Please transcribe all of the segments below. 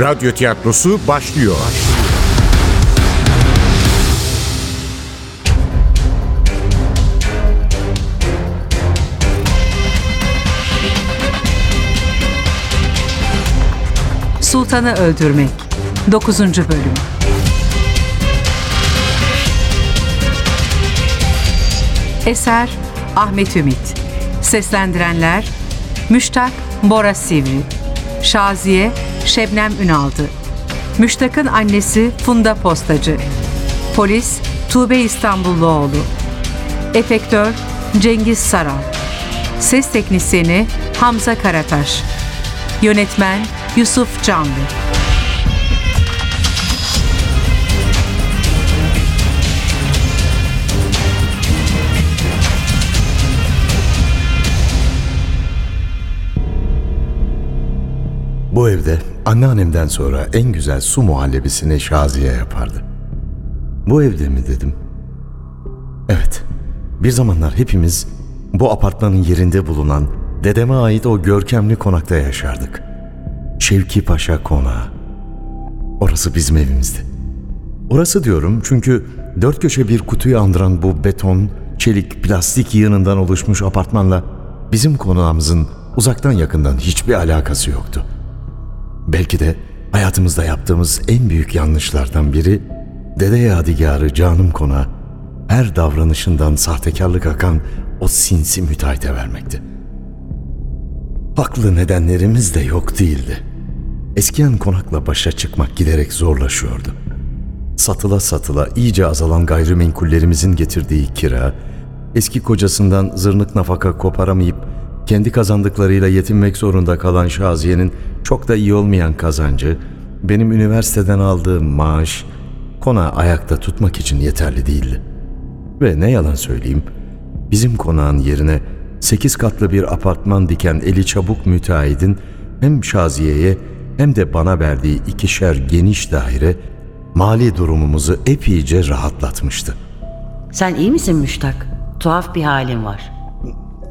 Radyo tiyatrosu başlıyor. Sultanı Öldürmek 9. Bölüm Eser Ahmet Ümit Seslendirenler Müştak Bora Sivri Şaziye Şebnem Ünaldı. Müştak'ın annesi Funda Postacı. Polis Tuğbe İstanbulluoğlu. Efektör Cengiz Saral. Ses Teknisyeni Hamza Karataş. Yönetmen Yusuf Canlı Bu evde anneannemden sonra en güzel su muhallebisini Şaziye yapardı. Bu evde mi dedim? Evet. Bir zamanlar hepimiz bu apartmanın yerinde bulunan dedeme ait o görkemli konakta yaşardık. Şevki Paşa Konağı. Orası bizim evimizdi. Orası diyorum çünkü dört köşe bir kutuyu andıran bu beton, çelik, plastik yığınından oluşmuş apartmanla bizim konağımızın uzaktan yakından hiçbir alakası yoktu. Belki de hayatımızda yaptığımız en büyük yanlışlardan biri dede yadigarı canım kona her davranışından sahtekarlık akan o sinsi müteahhite vermekti. Haklı nedenlerimiz de yok değildi. Eskiyen konakla başa çıkmak giderek zorlaşıyordu. Satıla satıla iyice azalan gayrimenkullerimizin getirdiği kira, eski kocasından zırnık nafaka koparamayıp kendi kazandıklarıyla yetinmek zorunda kalan Şaziye'nin çok da iyi olmayan kazancı, benim üniversiteden aldığım maaş, konağı ayakta tutmak için yeterli değildi. Ve ne yalan söyleyeyim, bizim konağın yerine sekiz katlı bir apartman diken eli çabuk müteahhidin hem Şaziye'ye hem de bana verdiği ikişer geniş daire mali durumumuzu epeyce rahatlatmıştı. Sen iyi misin Müştak? Tuhaf bir halin var.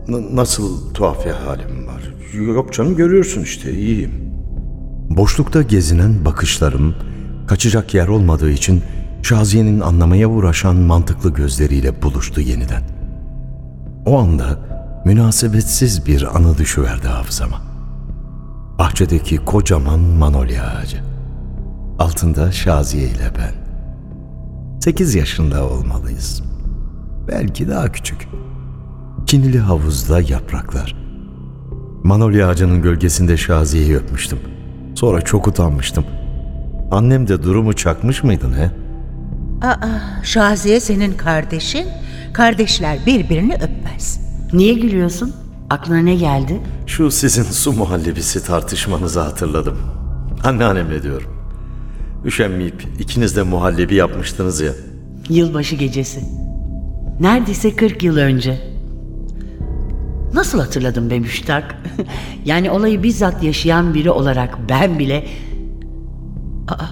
Nasıl tuhaf bir halim var? Yok canım görüyorsun işte iyiyim. Boşlukta gezinen bakışlarım kaçacak yer olmadığı için Şaziye'nin anlamaya uğraşan mantıklı gözleriyle buluştu yeniden. O anda münasebetsiz bir anı düşüverdi hafızama. Bahçedeki kocaman manolya ağacı. Altında Şaziye ile ben. Sekiz yaşında olmalıyız. Belki daha küçük. Çinili havuzda yapraklar. Manolya ağacının gölgesinde Şaziye'yi öpmüştüm. Sonra çok utanmıştım. Annem de durumu çakmış mıydın he? Aa, Şaziye senin kardeşin. Kardeşler birbirini öpmez. Niye gülüyorsun? Aklına ne geldi? Şu sizin su muhallebisi tartışmanızı hatırladım. Anneannemle diyorum. Üşenmeyip ikiniz de muhallebi yapmıştınız ya. Yılbaşı gecesi. Neredeyse 40 yıl önce. Nasıl hatırladım be Müştak? yani olayı bizzat yaşayan biri olarak ben bile... Aa,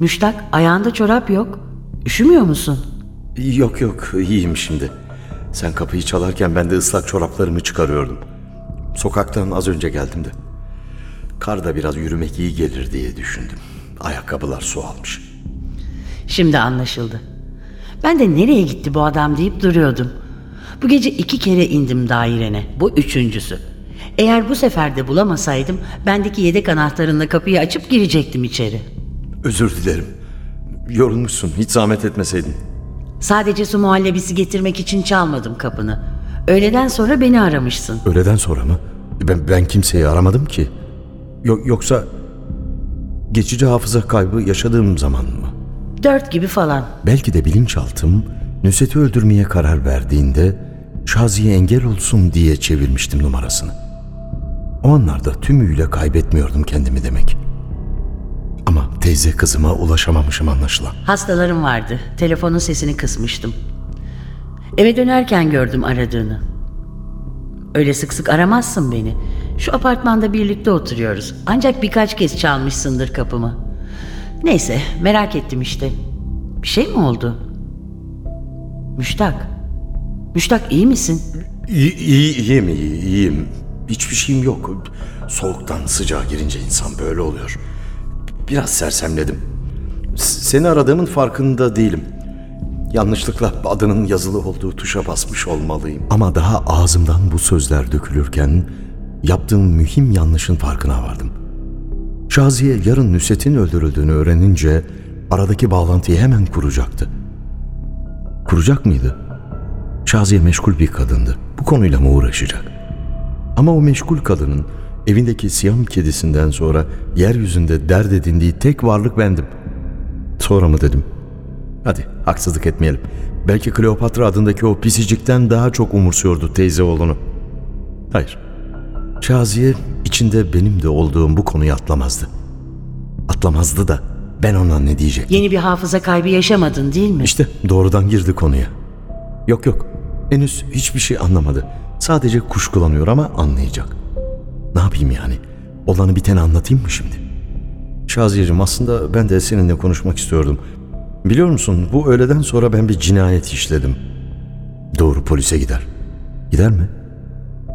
Müştak ayağında çorap yok. Üşümüyor musun? Yok yok iyiyim şimdi. Sen kapıyı çalarken ben de ıslak çoraplarımı çıkarıyordum. Sokaktan az önce geldim de. Karda biraz yürümek iyi gelir diye düşündüm. Ayakkabılar su almış. Şimdi anlaşıldı. Ben de nereye gitti bu adam deyip duruyordum. Bu gece iki kere indim dairene. Bu üçüncüsü. Eğer bu sefer de bulamasaydım bendeki yedek anahtarınla kapıyı açıp girecektim içeri. Özür dilerim. Yorulmuşsun. Hiç zahmet etmeseydin. Sadece su muhallebisi getirmek için çalmadım kapını. Öğleden sonra beni aramışsın. Öğleden sonra mı? Ben, ben kimseyi aramadım ki. Yok, yoksa geçici hafıza kaybı yaşadığım zaman mı? Dört gibi falan. Belki de bilinçaltım Nusret'i öldürmeye karar verdiğinde Şazi'ye engel olsun diye çevirmiştim numarasını. O anlarda tümüyle kaybetmiyordum kendimi demek. Ama teyze kızıma ulaşamamışım anlaşılan. Hastalarım vardı. Telefonun sesini kısmıştım. Eve dönerken gördüm aradığını. Öyle sık sık aramazsın beni. Şu apartmanda birlikte oturuyoruz. Ancak birkaç kez çalmışsındır kapımı. Neyse merak ettim işte. Bir şey mi oldu? Müştak. Müştak iyi misin? İyi, iyi, iyiyim, iyi, iyiyim. Hiçbir şeyim yok. Soğuktan sıcağa girince insan böyle oluyor. biraz sersemledim. Seni aradığımın farkında değilim. Yanlışlıkla adının yazılı olduğu tuşa basmış olmalıyım. Ama daha ağzımdan bu sözler dökülürken yaptığım mühim yanlışın farkına vardım. Şaziye yarın Nusret'in öldürüldüğünü öğrenince aradaki bağlantıyı hemen kuracaktı. Kuracak mıydı? Şaziye meşgul bir kadındı. Bu konuyla mı uğraşacak? Ama o meşgul kadının evindeki siyam kedisinden sonra yeryüzünde dert edindiği tek varlık bendim. Sonra mı dedim? Hadi haksızlık etmeyelim. Belki Kleopatra adındaki o pisicikten daha çok umursuyordu teyze oğlunu. Hayır. Şaziye içinde benim de olduğum bu konuyu atlamazdı. Atlamazdı da ben ona ne diyecektim? Yeni bir hafıza kaybı yaşamadın değil mi? İşte doğrudan girdi konuya. Yok yok. Henüz hiçbir şey anlamadı. Sadece kuşkulanıyor ama anlayacak. Ne yapayım yani? Olanı biteni anlatayım mı şimdi? Şaziyeciğim aslında ben de seninle konuşmak istiyordum. Biliyor musun bu öğleden sonra ben bir cinayet işledim. Doğru polise gider. Gider mi?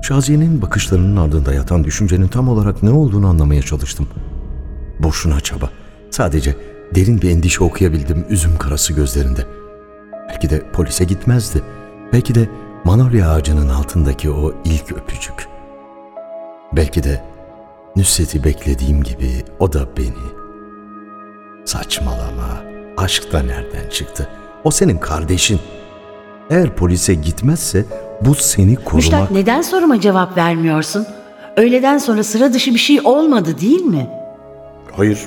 Şaziye'nin bakışlarının ardında yatan düşüncenin tam olarak ne olduğunu anlamaya çalıştım. Boşuna çaba. Sadece derin bir endişe okuyabildim üzüm karası gözlerinde. Belki de polise gitmezdi. Belki de manolya ağacının altındaki o ilk öpücük. Belki de Nusret'i beklediğim gibi o da beni. Saçmalama. Aşk da nereden çıktı? O senin kardeşin. Eğer polise gitmezse bu seni korumak... Müştak neden soruma cevap vermiyorsun? Öğleden sonra sıra dışı bir şey olmadı değil mi? Hayır,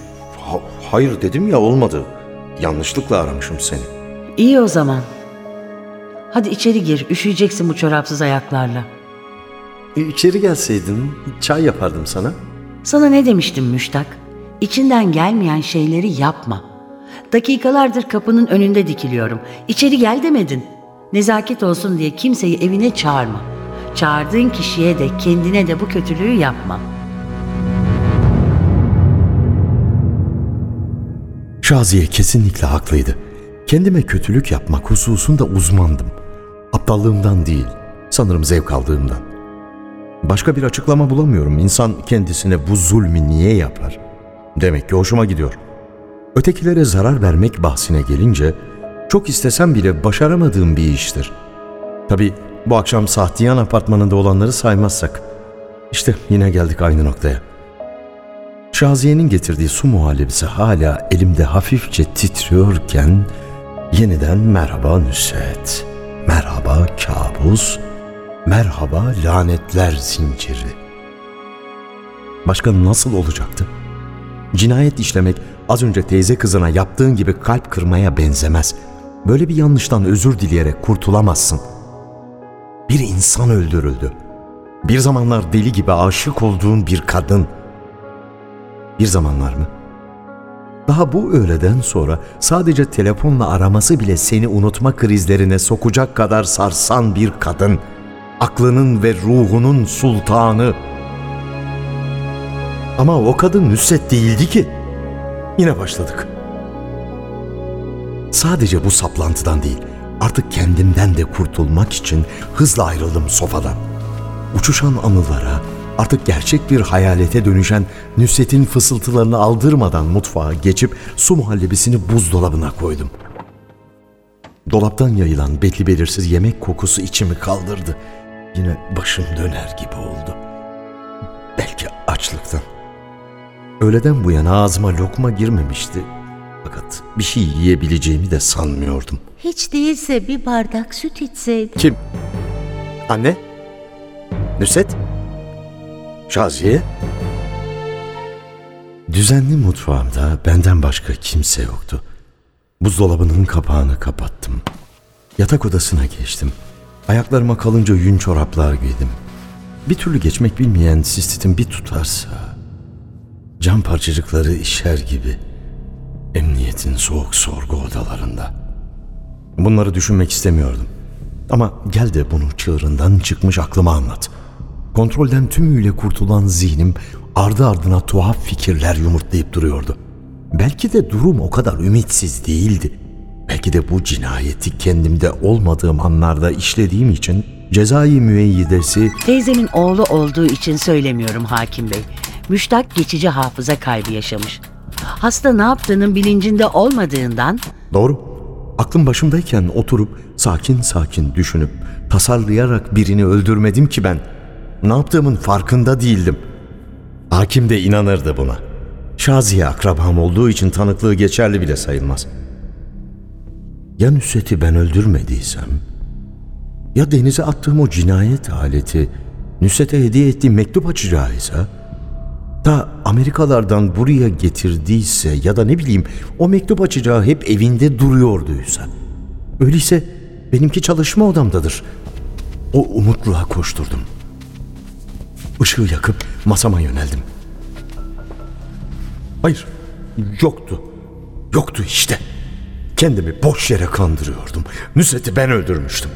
ha- hayır dedim ya olmadı. Yanlışlıkla aramışım seni. İyi o zaman. Hadi içeri gir. Üşüyeceksin bu çorapsız ayaklarla. E, içeri gelseydin çay yapardım sana. Sana ne demiştim Müştak? İçinden gelmeyen şeyleri yapma. Dakikalardır kapının önünde dikiliyorum. İçeri gel demedin. Nezaket olsun diye kimseyi evine çağırma. Çağırdığın kişiye de kendine de bu kötülüğü yapma. Şaziye kesinlikle haklıydı. Kendime kötülük yapmak hususunda uzmandım. Aptallığımdan değil, sanırım zevk aldığımdan. Başka bir açıklama bulamıyorum. İnsan kendisine bu zulmü niye yapar? Demek ki hoşuma gidiyor. Ötekilere zarar vermek bahsine gelince çok istesem bile başaramadığım bir iştir. Tabii bu akşam Sahtiyan apartmanında olanları saymazsak. İşte yine geldik aynı noktaya. Şaziye'nin getirdiği su muhallebisi hala elimde hafifçe titriyorken yeniden merhaba Nusret, merhaba kabus, merhaba lanetler zinciri. Başka nasıl olacaktı? Cinayet işlemek az önce teyze kızına yaptığın gibi kalp kırmaya benzemez. Böyle bir yanlıştan özür dileyerek kurtulamazsın. Bir insan öldürüldü. Bir zamanlar deli gibi aşık olduğun bir kadın. Bir zamanlar mı? Daha bu öğleden sonra sadece telefonla araması bile seni unutma krizlerine sokacak kadar sarsan bir kadın. Aklının ve ruhunun sultanı. Ama o kadın Nusret değildi ki. Yine başladık. Sadece bu saplantıdan değil, artık kendimden de kurtulmak için hızla ayrıldım sofadan. Uçuşan anılara, artık gerçek bir hayalete dönüşen Nusret'in fısıltılarını aldırmadan mutfağa geçip su muhallebisini buzdolabına koydum. Dolaptan yayılan belli belirsiz yemek kokusu içimi kaldırdı. Yine başım döner gibi oldu. Belki açlıktan. Öğleden bu yana ağzıma lokma girmemişti. Fakat bir şey yiyebileceğimi de sanmıyordum. Hiç değilse bir bardak süt içseydin. Kim? Anne? Nusret? Şaziye? Düzenli mutfağımda benden başka kimse yoktu. Buzdolabının kapağını kapattım. Yatak odasına geçtim. Ayaklarıma kalınca yün çoraplar giydim. Bir türlü geçmek bilmeyen sistitim bir tutarsa... Cam parçacıkları işer gibi. Emniyetin soğuk sorgu odalarında. Bunları düşünmek istemiyordum. Ama gel de bunu çığırından çıkmış aklıma anlat. Kontrolden tümüyle kurtulan zihnim ardı ardına tuhaf fikirler yumurtlayıp duruyordu. Belki de durum o kadar ümitsiz değildi. Belki de bu cinayeti kendimde olmadığım anlarda işlediğim için cezai müeyyidesi Teyzemin oğlu olduğu için söylemiyorum hakim bey. Müştak geçici hafıza kaybı yaşamış. Hasta ne yaptığının bilincinde olmadığından Doğru. Aklım başımdayken oturup sakin sakin düşünüp tasarlayarak birini öldürmedim ki ben. Ne yaptığımın farkında değildim. Hakim de inanırdı buna. Şaziye akrabam olduğu için tanıklığı geçerli bile sayılmaz. Ya Nusret'i ben öldürmediysem, ya denize attığım o cinayet aleti Nusret'e hediye ettiğim mektup açacağıysa, ta Amerikalardan buraya getirdiyse ya da ne bileyim o mektup açacağı hep evinde duruyorduysa. Öyleyse benimki çalışma odamdadır. O umutluğa koşturdum. Işığı yakıp masama yöneldim. Hayır, yoktu. Yoktu işte. Kendimi boş yere kandırıyordum. Nusret'i ben öldürmüştüm.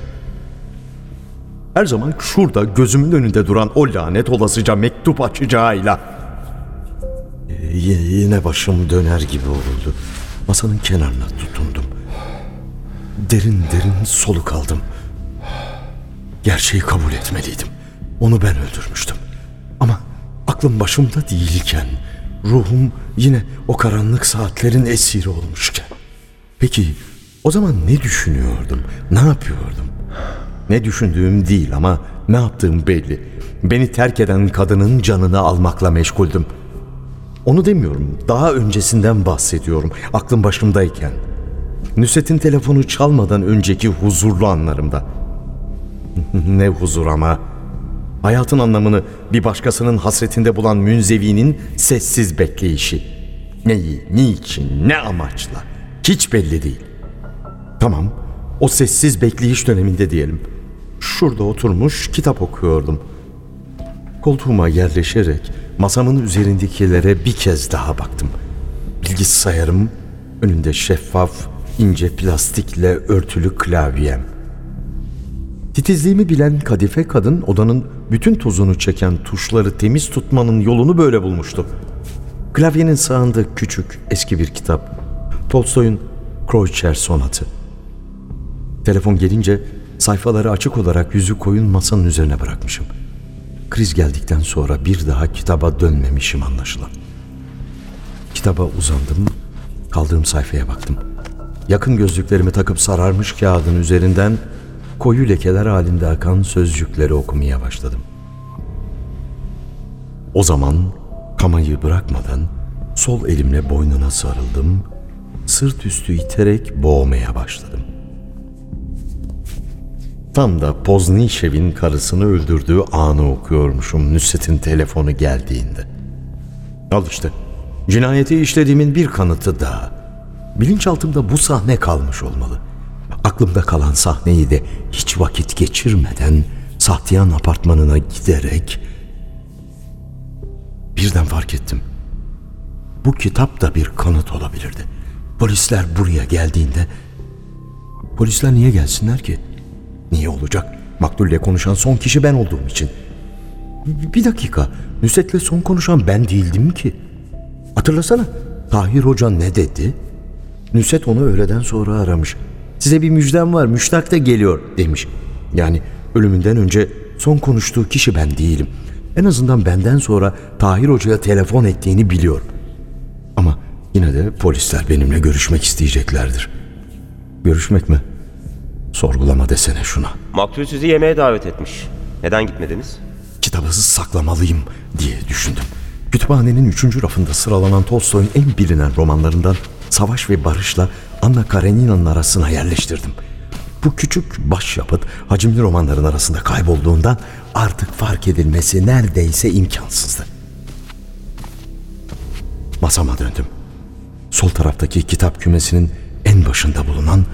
Her zaman şurada gözümün önünde duran o lanet olasıca mektup açacağıyla Y- yine başım döner gibi oldu. Masanın kenarına tutundum. Derin derin soluk aldım. Gerçeği kabul etmeliydim. Onu ben öldürmüştüm. Aklım başımda değilken, ruhum yine o karanlık saatlerin esiri olmuşken. Peki o zaman ne düşünüyordum? Ne yapıyordum? Ne düşündüğüm değil ama ne yaptığım belli. Beni terk eden kadının canını almakla meşguldüm. Onu demiyorum. Daha öncesinden bahsediyorum. Aklım başımdayken. Nusret'in telefonu çalmadan önceki huzurlu anlarımda. ne huzur ama. Hayatın anlamını bir başkasının hasretinde bulan münzevinin sessiz bekleyişi. Neyi, niçin, ne amaçla? Hiç belli değil. Tamam, o sessiz bekleyiş döneminde diyelim. Şurada oturmuş kitap okuyordum. Koltuğuma yerleşerek masamın üzerindekilere bir kez daha baktım. Bilgisayarım, önünde şeffaf, ince plastikle örtülü klavyem. Titizliğimi bilen kadife kadın odanın bütün tozunu çeken tuşları temiz tutmanın yolunu böyle bulmuştu. Klavyenin sağında küçük, eski bir kitap. Tolstoy'un Kreutzer Sonatı. Telefon gelince sayfaları açık olarak yüzü koyun masanın üzerine bırakmışım. Kriz geldikten sonra bir daha kitaba dönmemişim anlaşılan. Kitaba uzandım, kaldığım sayfaya baktım. Yakın gözlüklerimi takıp sararmış kağıdın üzerinden koyu lekeler halinde akan sözcükleri okumaya başladım. O zaman kamayı bırakmadan sol elimle boynuna sarıldım, sırt üstü iterek boğmaya başladım. Tam da Poznişev'in karısını öldürdüğü anı okuyormuşum Nusret'in telefonu geldiğinde. Al işte. Cinayeti işlediğimin bir kanıtı daha. Bilinçaltımda bu sahne kalmış olmalı. Aklımda kalan sahneyi de hiç vakit geçirmeden Sahtiyan apartmanına giderek birden fark ettim. Bu kitap da bir kanıt olabilirdi. Polisler buraya geldiğinde polisler niye gelsinler ki? Niye olacak? Maktulle konuşan son kişi ben olduğum için. Bir dakika. Nusret'le son konuşan ben değildim ki. Hatırlasana. Tahir Hoca ne dedi? Nusret onu öğleden sonra aramış. Size bir müjdem var. Müştak da geliyor demiş. Yani ölümünden önce son konuştuğu kişi ben değilim. En azından benden sonra Tahir Hoca'ya telefon ettiğini biliyorum. Ama yine de polisler benimle görüşmek isteyeceklerdir. Görüşmek mi? Sorgulama desene şuna. Maktul sizi yemeğe davet etmiş. Neden gitmediniz? Kitabı saklamalıyım diye düşündüm. Kütüphanenin üçüncü rafında sıralanan Tolstoy'un en bilinen romanlarından Savaş ve Barış'la Anna Karenina'nın arasına yerleştirdim. Bu küçük başyapıt hacimli romanların arasında kaybolduğundan artık fark edilmesi neredeyse imkansızdı. Masama döndüm. Sol taraftaki kitap kümesinin en başında bulunan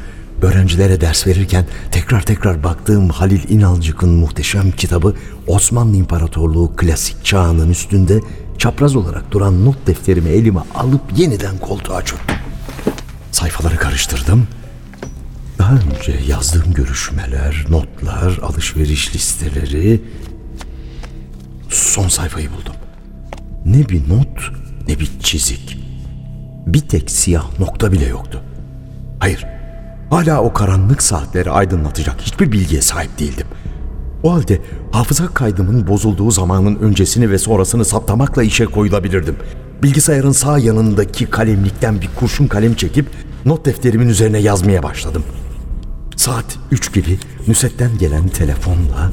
öğrencilere ders verirken tekrar tekrar baktığım Halil İnalcık'ın muhteşem kitabı Osmanlı İmparatorluğu klasik çağının üstünde çapraz olarak duran not defterimi elime alıp yeniden koltuğa çöktüm. Sayfaları karıştırdım. Daha önce yazdığım görüşmeler, notlar, alışveriş listeleri... Son sayfayı buldum. Ne bir not ne bir çizik. Bir tek siyah nokta bile yoktu. Hayır, hala o karanlık saatleri aydınlatacak hiçbir bilgiye sahip değildim. O halde hafıza kaydımın bozulduğu zamanın öncesini ve sonrasını saptamakla işe koyulabilirdim. Bilgisayarın sağ yanındaki kalemlikten bir kurşun kalem çekip not defterimin üzerine yazmaya başladım. Saat 3 gibi Nusret'ten gelen telefonla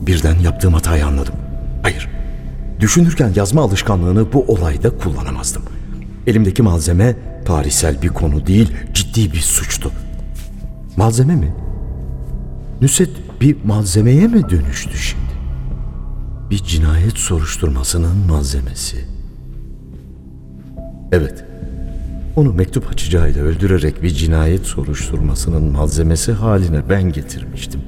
birden yaptığım hatayı anladım. Hayır, düşünürken yazma alışkanlığını bu olayda kullanamazdım. Elimdeki malzeme tarihsel bir konu değil, ciddi bir suçtu. Malzeme mi? Nusret bir malzemeye mi dönüştü şimdi? Bir cinayet soruşturmasının malzemesi. Evet, onu mektup açacağıyla öldürerek bir cinayet soruşturmasının malzemesi haline ben getirmiştim.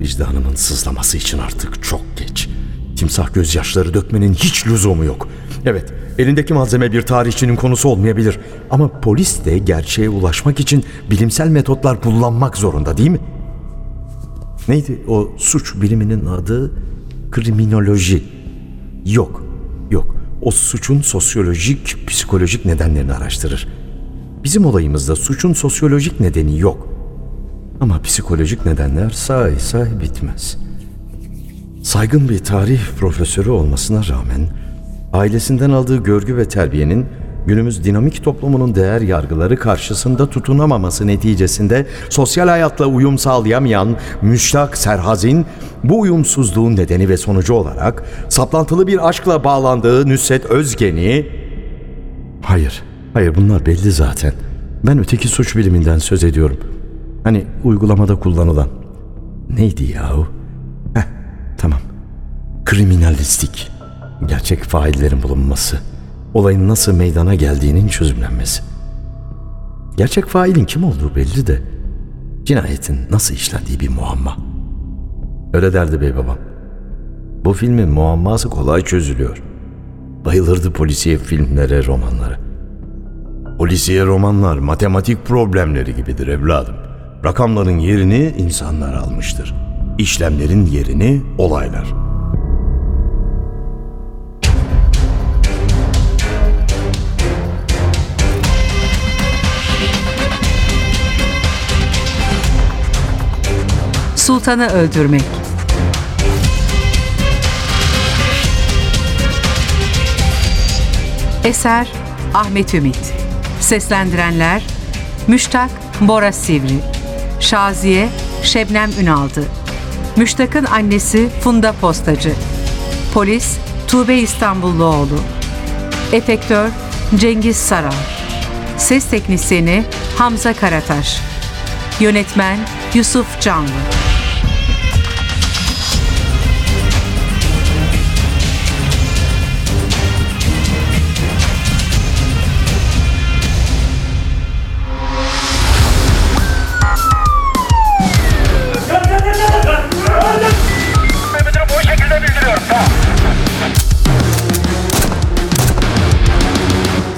Vicdanımın sızlaması için artık çok geç. Timsah gözyaşları dökmenin hiç lüzumu yok. Evet, elindeki malzeme bir tarihçinin konusu olmayabilir. Ama polis de gerçeğe ulaşmak için bilimsel metotlar kullanmak zorunda değil mi? Neydi o suç biliminin adı? Kriminoloji. Yok, yok. O suçun sosyolojik, psikolojik nedenlerini araştırır. Bizim olayımızda suçun sosyolojik nedeni yok. Ama psikolojik nedenler say say bitmez. Saygın bir tarih profesörü olmasına rağmen ailesinden aldığı görgü ve terbiyenin günümüz dinamik toplumunun değer yargıları karşısında tutunamaması neticesinde sosyal hayatla uyum sağlayamayan Müştak Serhazin bu uyumsuzluğun nedeni ve sonucu olarak saplantılı bir aşkla bağlandığı Nusret Özgen'i Hayır, hayır bunlar belli zaten. Ben öteki suç biliminden söz ediyorum. Hani uygulamada kullanılan. Neydi yahu? Heh, tamam. Kriminalistik. Gerçek faillerin bulunması. Olayın nasıl meydana geldiğinin çözümlenmesi. Gerçek failin kim olduğu belli de cinayetin nasıl işlendiği bir muamma. Öyle derdi bey babam. Bu filmin muamması kolay çözülüyor. Bayılırdı polisiye filmlere, romanlara. Polisiye romanlar matematik problemleri gibidir evladım. Rakamların yerini insanlar almıştır. İşlemlerin yerini olaylar. Sultanı öldürmek. Eser Ahmet Ümit. Seslendirenler Müştak Bora Sivri. Şaziye Şebnem Ünaldı. Müştak'ın annesi Funda Postacı. Polis Tuğbe İstanbulluoğlu. Efektör Cengiz Sarar. Ses teknisyeni Hamza Karataş. Yönetmen Yusuf Canlı.